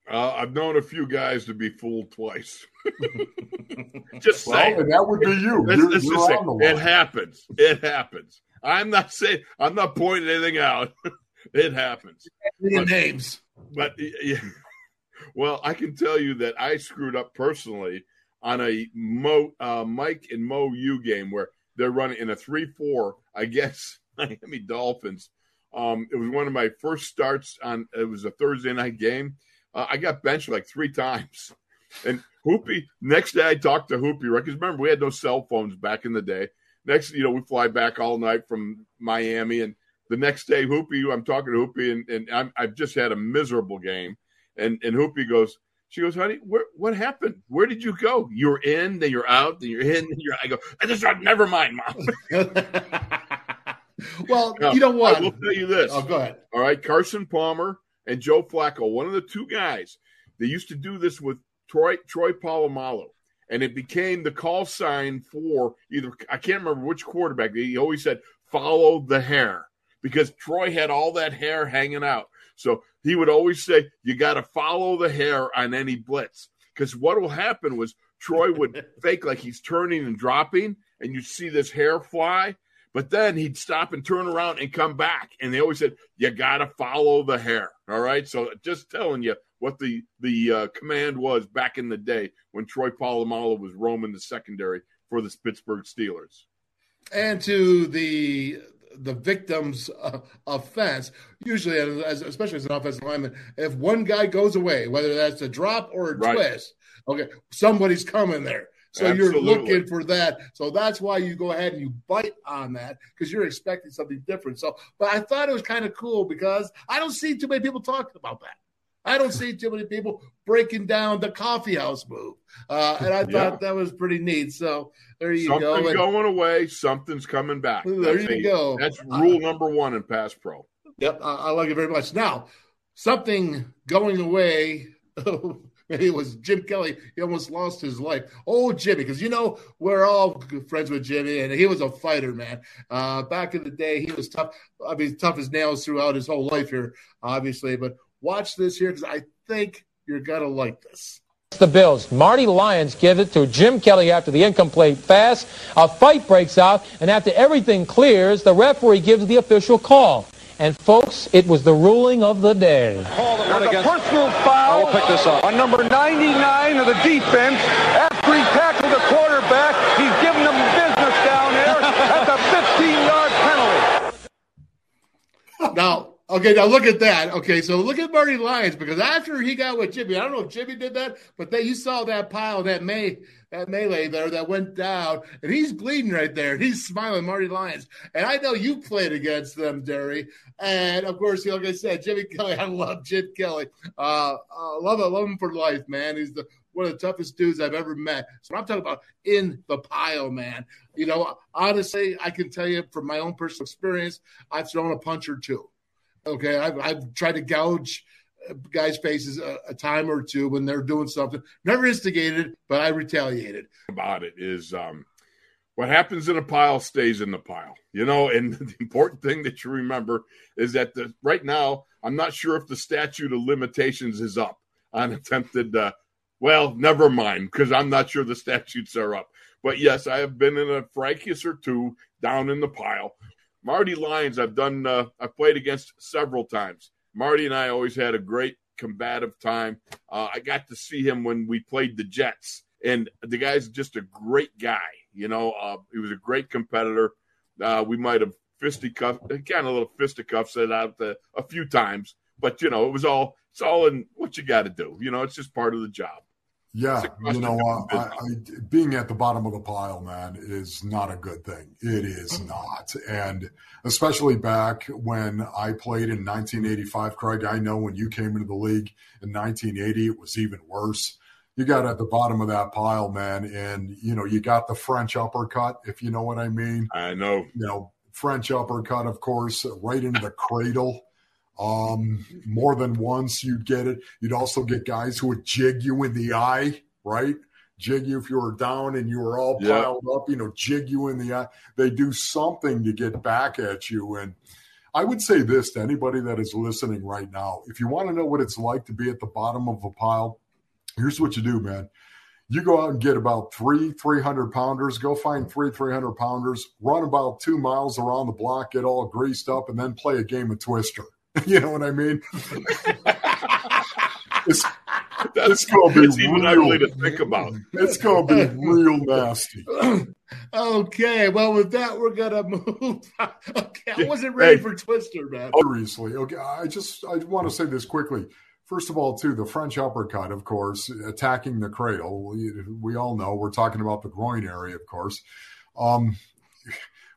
D: uh, I've known a few guys to be fooled twice. <laughs> just
E: well,
D: saying.
E: that would be you. You're,
D: you're it happens. It happens. I'm not saying. I'm not pointing anything out. <laughs> it happens.
A: But, names.
D: But yeah, well, I can tell you that I screwed up personally on a Mo, uh, Mike and Mo U game where they're running in a 3 4, I guess, <laughs> Miami Dolphins. Um, it was one of my first starts on, it was a Thursday night game. Uh, I got benched like three times. And Hoopy, next day I talked to Hoopy? Because remember, we had no cell phones back in the day. Next, you know, we fly back all night from Miami and the next day, Hoopy, I'm talking to Hoopy, and, and I'm, I've just had a miserable game. And and Hoopy goes, she goes, honey, where, what happened? Where did you go? You're in, then you're out, then you're in, then you're. I go, I just never mind, mom. <laughs> <laughs>
A: well, now, you know what?
D: I will tell you this.
A: Oh, go ahead.
D: All right, Carson Palmer and Joe Flacco, one of the two guys. They used to do this with Troy Troy Polamalu and it became the call sign for either I can't remember which quarterback. He always said follow the hair because Troy had all that hair hanging out. So he would always say you got to follow the hair on any blitz because what will happen was Troy would <laughs> fake like he's turning and dropping, and you see this hair fly. But then he'd stop and turn around and come back. And they always said, you got to follow the hair. All right. So just telling you, what the the uh, command was back in the day when Troy Polamalu was roaming the secondary for the Pittsburgh Steelers.
A: And to the the victim's uh, offense, usually, as, especially as an offensive lineman, if one guy goes away, whether that's a drop or a right. twist, okay, somebody's coming there. So Absolutely. you're looking for that. So that's why you go ahead and you bite on that because you're expecting something different. So, but I thought it was kind of cool because I don't see too many people talking about that. I don't see too many people breaking down the coffee house move. Uh, and I thought yeah. that was pretty neat. So there you go.
D: Something's going away, something's coming back.
A: There that's you go.
D: That's rule uh, number one in Pass Pro.
A: Yep, I, I like it very much. Now, something going away. <laughs> Maybe it was Jim Kelly. He almost lost his life. Oh, Jimmy, because you know we're all friends with Jimmy, and he was a fighter, man. Uh, back in the day, he was tough. I mean, tough as nails throughout his whole life here, obviously. But Watch this here because I think you're going to like this.
M: The Bills. Marty Lyons gives it to Jim Kelly after the incomplete pass. A fight breaks out, and after everything clears, the referee gives the official call. And folks, it was the ruling of the day.
N: Call a personal foul.
O: We'll pick this up.
N: On number 99 of the defense, after he tackled the quarterback, he's giving them business down there. That's a 15-yard
A: penalty. Now, Okay, now look at that. Okay, so look at Marty Lyons because after he got with Jimmy, I don't know if Jimmy did that, but then you saw that pile, that may that melee there that went down, and he's bleeding right there. <laughs> He's smiling, Marty Lyons. And I know you played against them, Derry. And of course, like I said, Jimmy Kelly, <laughs> I love Jim Kelly. Uh, uh love it, love him for life, man. He's the one of the toughest dudes I've ever met. So I'm talking about in the pile, man. You know, honestly, I can tell you from my own personal experience, I've thrown a punch or two. Okay, I've, I've tried to gouge guys' faces a, a, time or two when they're doing something. Never instigated, but I retaliated.
D: About it is um, what happens in a pile stays in the pile, you know. <laughs> And the important thing that you remember is that the, right now, I'm not sure if the statute of limitations is up on <laughs> attempted. Uh, well, never mind, because I'm not sure the statutes are up. But yes, I have been in a fracas or two down in the pile Marty Lyons, I've done, uh, I've played against several times. Marty and I always had a great combative time. Uh, I got to see him when we played the Jets, and the guy's just a great guy. You know, uh, he was a great competitor. Uh, we might have fisticuffs, kind of a little fisticuffs it out the, a few times, but you know, it was all it's all in what you got to do. You know, it's just part of the job.
E: Yeah, you know, uh, I, I, being at the bottom of the pile, man, is not a good thing. It is not, and especially back when I played in 1985, Craig. I know when you came into the league in 1980, it was even worse. You got at the bottom of that pile, man, and you know you got the French uppercut, if you know what I mean.
D: I know.
E: You know, French uppercut, of course, right into the cradle um, more than once, you'd get it. You'd also get guys who would jig you in the eye, right? Jig you if you were down and you were all piled yeah. up, you know, jig you in the eye. They do something to get back at you. And I would say this to anybody that is listening right now if you want to know what it's like to be at the bottom of a pile, here's what you do, man. You go out and get about three 300 pounders, go find three 300 pounders, run about two miles around the block, get all greased up, and then play a game of Twister <laughs> You know what I mean? <laughs> it's, it's gonna be
D: it's even ugly to think about.
E: It's gonna be real nasty. <clears throat>
A: okay, well, with that, we're gonna move. <laughs> okay, I wasn't ready hey, for Twister, man.
E: Seriously, okay. I just I want to say this quickly. First of all, too, the French uppercut, of course, attacking the cradle. We, we all know we're talking about the groin area, of course. Um,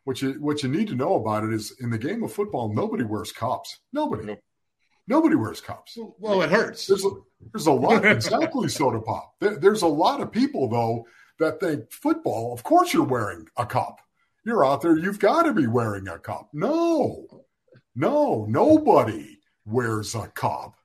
E: what you what you need to know about it is in the game of football, nobody wears cups. Nobody. Nobody wears cups.
A: Well, it hurts.
E: There's a, there's a lot exactly soda pop. There, there's a lot of people though that think football. Of course, you're wearing a cup. You're out there. You've got to be wearing a cup. No, no, nobody wears a cup.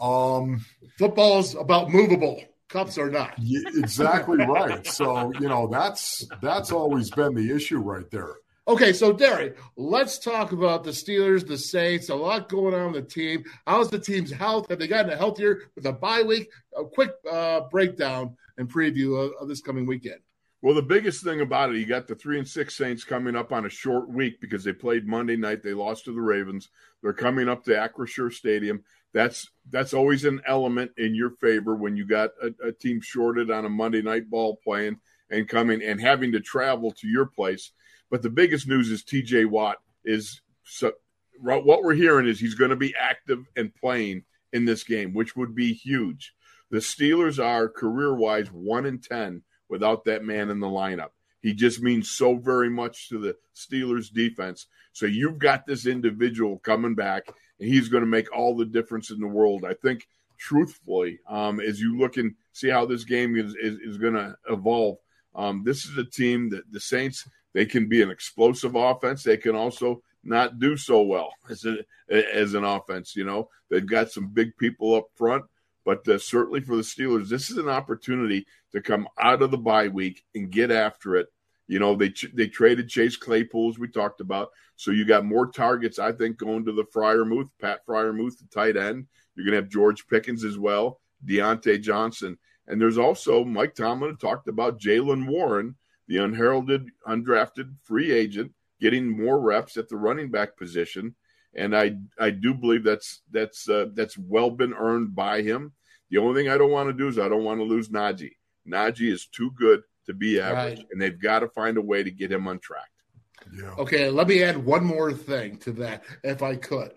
E: Um,
A: Football's about movable. Cups are not.
E: Exactly right. So you know that's that's always been the issue right there.
A: Okay, so Derry, let's talk about the Steelers, the Saints. A lot going on with the team. How's the team's health? Have they gotten healthier with a bye week? A quick uh, breakdown and preview of, of this coming weekend.
D: Well, the biggest thing about it, you got the three and six Saints coming up on a short week because they played Monday night. They lost to the Ravens. They're coming up to Acrisure Stadium. That's that's always an element in your favor when you got a, a team shorted on a Monday night ball playing and coming and having to travel to your place. But the biggest news is TJ Watt is so, what we're hearing is he's going to be active and playing in this game, which would be huge. The Steelers are career wise one and ten without that man in the lineup. He just means so very much to the Steelers defense. So you've got this individual coming back, and he's going to make all the difference in the world. I think, truthfully, um, as you look and see how this game is, is, is going to evolve, um, this is a team that the Saints they can be an explosive offense. They can also not do so well <laughs> as a, as an offense. You know, they've got some big people up front, but uh, certainly for the Steelers, this is an opportunity to come out of the bye week and get after it. You know, they they traded Chase Claypool as we talked about, so you got more targets. I think going to the Freiermuth, Pat Freiermuth, the tight end. You're going to have George Pickens as well, Diontae Johnson, and there's also Mike Tomlin talked about Jaylen Warren the unheralded, undrafted free agent, getting more reps at the running back position. And I I do believe that's that's uh, that's well been earned by him. The only thing I don't want to do is I don't want to lose Najee. Najee is too good to be average, right. and they've got to find a way to get him untracked.
A: Yeah. Okay, let me add one more thing to that, if I could.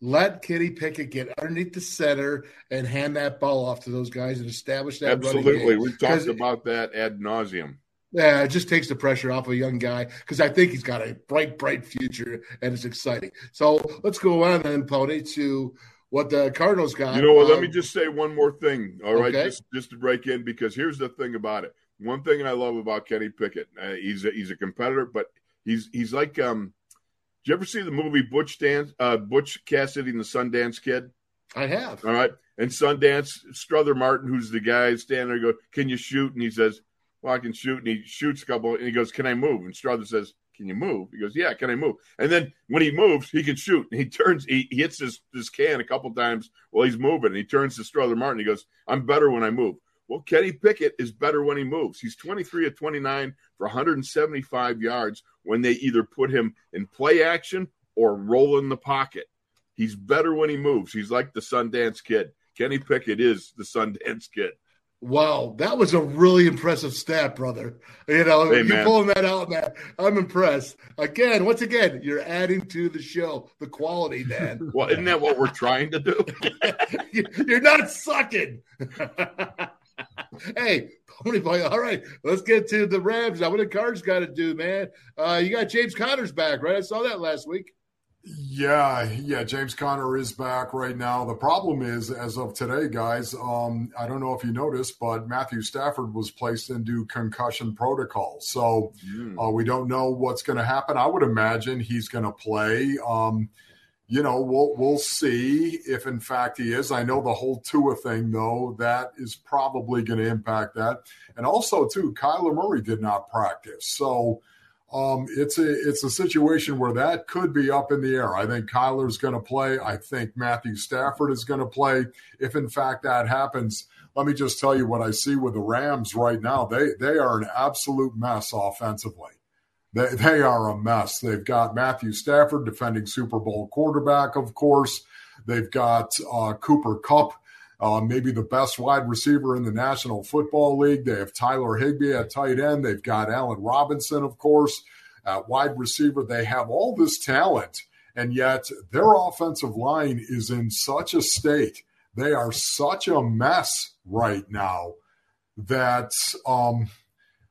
A: Let Kenny Pickett get underneath the center and hand that ball off to those guys and establish that.
D: Absolutely, we've talked about that ad nauseum.
A: Yeah, it just takes the pressure off a young guy because I think he's got a bright, bright future and it's exciting. So let's go on then, Pony, to what the Cardinals got.
D: You know what? Um, let me just say one more thing. All right, okay. just just to break in because here's the thing about it. One thing I love about Kenny Pickett, uh, he's a, he's a competitor, but he's he's like um. Did you ever see the movie Butch Dance, uh, Butch Cassidy and the Sundance Kid?
A: I have.
D: All right, and Sundance Strother Martin, who's the guy standing there, go, "Can you shoot?" And he says, well, I can shoot. And he shoots a couple, and he goes, Can I move? And Strother says, Can you move? He goes, Yeah, can I move? And then when he moves, he can shoot. And he turns, he, he hits his, his can a couple times while he's moving. And he turns to Strother Martin. He goes, I'm better when I move. Well, Kenny Pickett is better when he moves. He's 23 of 29 for 175 yards when they either put him in play action or roll in the pocket. He's better when he moves. He's like the Sundance Kid. Kenny Pickett is the Sundance Kid.
A: Wow, that was a really impressive stat, brother. You know, hey, you pulling that out, man. I'm impressed. Again, once again, you're adding to the show, the quality, man. <laughs>
D: well, isn't that what we're trying to do? <laughs>
A: you're not sucking. <laughs> hey, Pony Boy, all right, let's get to the Rams. Now, what the Cards got to do, man? Uh, you got James Conner's back, right? I saw that last week.
E: Yeah, yeah, James Conner is back right now. The problem is, as of today, guys, um, I don't know if you noticed, but Matthew Stafford was placed into concussion protocol. So mm. uh, we don't know what's going to happen. I would imagine he's going to play. Um, you know, we'll we'll see if in fact he is. I know the whole Tua thing, though, that is probably going to impact that. And also, too, Kyler Murray did not practice. So um, it's a it's a situation where that could be up in the air. I think Kyler's going to play. I think Matthew Stafford is going to play. If in fact that happens, let me just tell you what I see with the Rams right now. They they are an absolute mess offensively. They they are a mess. They've got Matthew Stafford, defending Super Bowl quarterback, of course. They've got uh, Cooper Kupp uh, maybe the best wide receiver in the National Football League. They have Tyler Higbee at tight end. They've got Allen Robinson, of course, at wide receiver. They have all this talent, and yet their offensive line is in such a state. They are such a mess right now that um,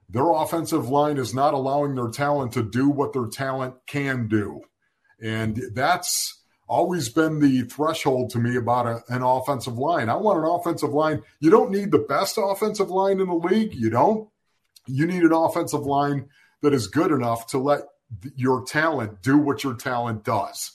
E: their offensive line is not allowing their talent to do what their talent can do. And that's always been the threshold to me about a, an offensive line. I want an offensive line. You don't need the best offensive line in the league. You don't. You need an offensive line that is good enough to let your talent do what your talent does.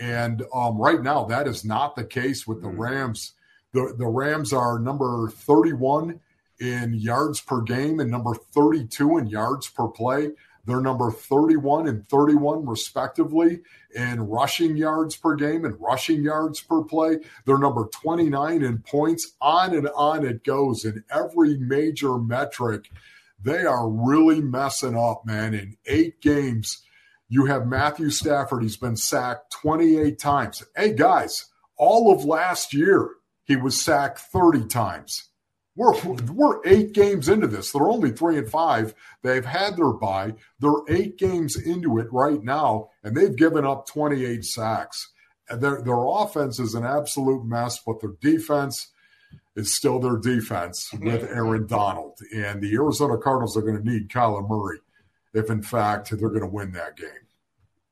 E: And um, right now, that is not the case with the mm-hmm. Rams. The, the Rams are number 31 in yards per game and number 32 in yards per play. They're number 31 and 31, respectively, in rushing yards per game and rushing yards per play. They're number 29 in points. On and on it goes in every major metric. They are really messing up, man. In eight games, you have Matthew Stafford. He's been sacked 28 times. Hey, guys, all of last year, he was sacked 30 times. We're we're eight games into this. They're only three and five. They've had their bye. They're eight games into it right now, and they've given up 28 sacks. And their their offense is an absolute mess, but their defense is still their defense with mm-hmm. Aaron Donald. And the Arizona Cardinals are going to need Kyler Murray if, in fact, they're going to win that game.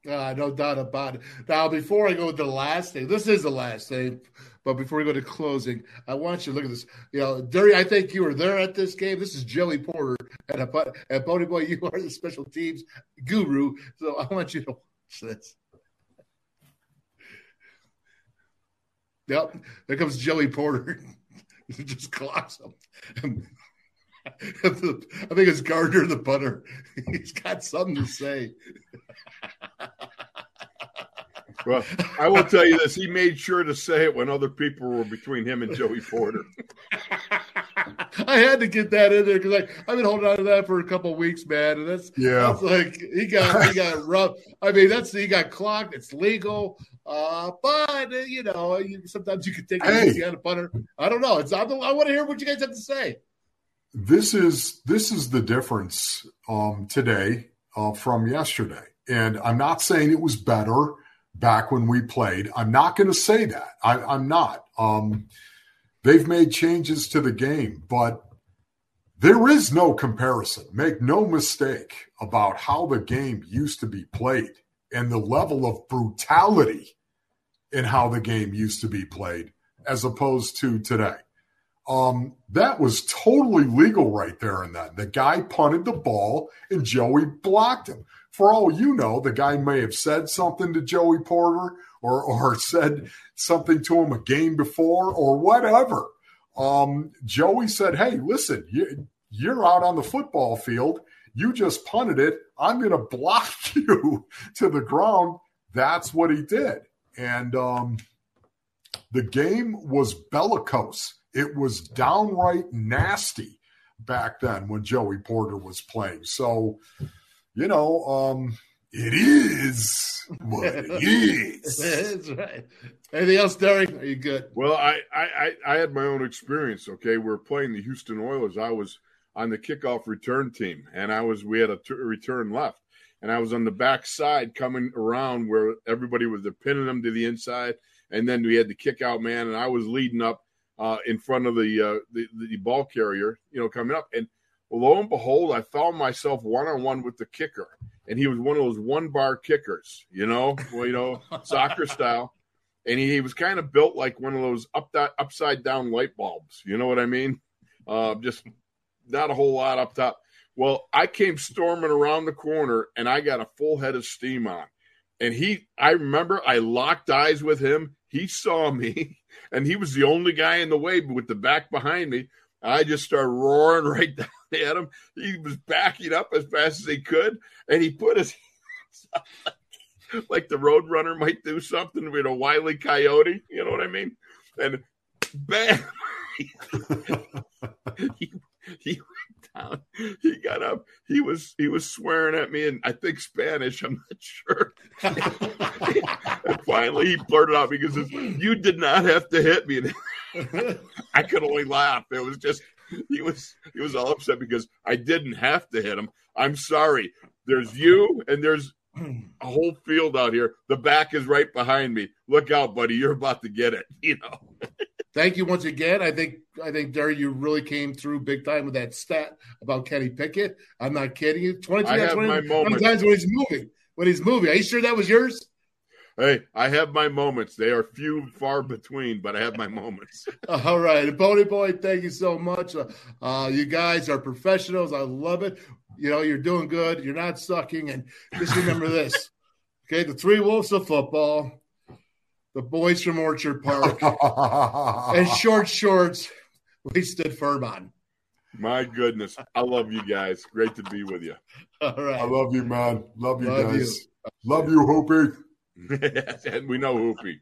A: Uh, no doubt about it. Now, before I go to the last thing, this is the last thing, but before we go to closing, I want you to look at this. You know, Derry, I think you were there at this game. This is Joey Porter, and, and Pony Boy, you <laughs> are the special teams guru. So I want you to watch this. Yep, there comes Joey Porter. <laughs> just clocks him. I think it's Gardner the punter. <laughs> He's got something to say.
D: well, I will tell you this: he made sure to say it when other people were between him and Joey Porter.
A: I had to get that in there because I've been holding on to that for a couple weeks, man. And that's yeah, that's like he got he got rough. I mean, that's he got clocked. It's legal, uh, but you know, you, sometimes you can take it easy on a punter. I don't know. It's I, I want to hear what you guys have to say
E: this is this is the difference um, today uh, from yesterday. And I'm not saying it was better back when we played. I'm not going to say that. I, am not. Um, they've made changes to the game, but there is no comparison. Make no mistake about how the game used to be played and the level of brutality in how the game used to be played as opposed to today. Um, that was totally legal right there and then. The guy punted the ball and Joey blocked him. For all you know, the guy may have said something to Joey Porter or, or <laughs> said something to him a game before or whatever. Um, Joey said, Hey, listen, you, you're out on the football field. You just punted it. I'm going <laughs> to block you to the ground. That's what he did. And um, the game was bellicose it was downright nasty back then when Joey Porter was playing. So, you know, um, it is what it <laughs> is.
A: That's right. Anything else, Derek? Are you good?
D: Well, I, I I had my own experience. Okay, we are playing the Houston Oilers. I was on the kickoff return team, and I was we had a t- return left, and I was on the back side coming around where everybody was pinning them to the inside, and then we had the kick out man, and I was leading up uh, in front of the, uh, the, the ball carrier, you know, coming up. And lo and behold, I found myself one on one with the kicker, and he was one of those one bar kickers, you know, well, you know, <laughs> soccer style. And he, he was kind of built like one of those up that upside down light bulbs. You know what I mean? Uh, just not a whole lot up top. Well, I came storming around the corner, and I got a full head of steam on. And he, I remember, I locked eyes with him. He saw me <laughs> and he was the only guy in the way with the back behind me. I just started roaring <laughs> right down at him. He was backing up as fast as he could, and he put his <laughs> like the road runner might do something with a wily coyote. You know what I mean? And bam, he, he down. He got up. He was he was swearing at me in I think Spanish. I'm not sure. <laughs> and finally, he blurted out because you did not have to hit me. <laughs> I could only laugh. It was just he was he was all upset because I didn't have to hit him. I'm sorry. There's you and there's a whole field out here. The back is right behind me. Look out, buddy. You're about to get it. You know. <laughs>
A: thank you once again. I think I think Derry, you really came through big time with that stat about Kenny Pickett. I'm not kidding you. 22
D: I have
A: 20,
D: my moments.
A: times when he's moving. When he's moving. Are you sure that was yours?
D: Hey, I have my moments. They are few, far between, but I have my moments. <laughs>
A: All right, Pony Boy, thank you so much. Uh, uh, you guys are professionals. I love it. You know, you're doing good. You're not sucking. And just remember this. <laughs> Okay, the three wolves of football, the boys from Orchard Park, <laughs> and short shorts. We stood firm on.
D: My goodness, I love you guys. Great to be with you.
A: All right,
E: I love you, man. Love you
A: Love
E: guys. Love you, Hoopy. <laughs>
D: and we know Hoopy.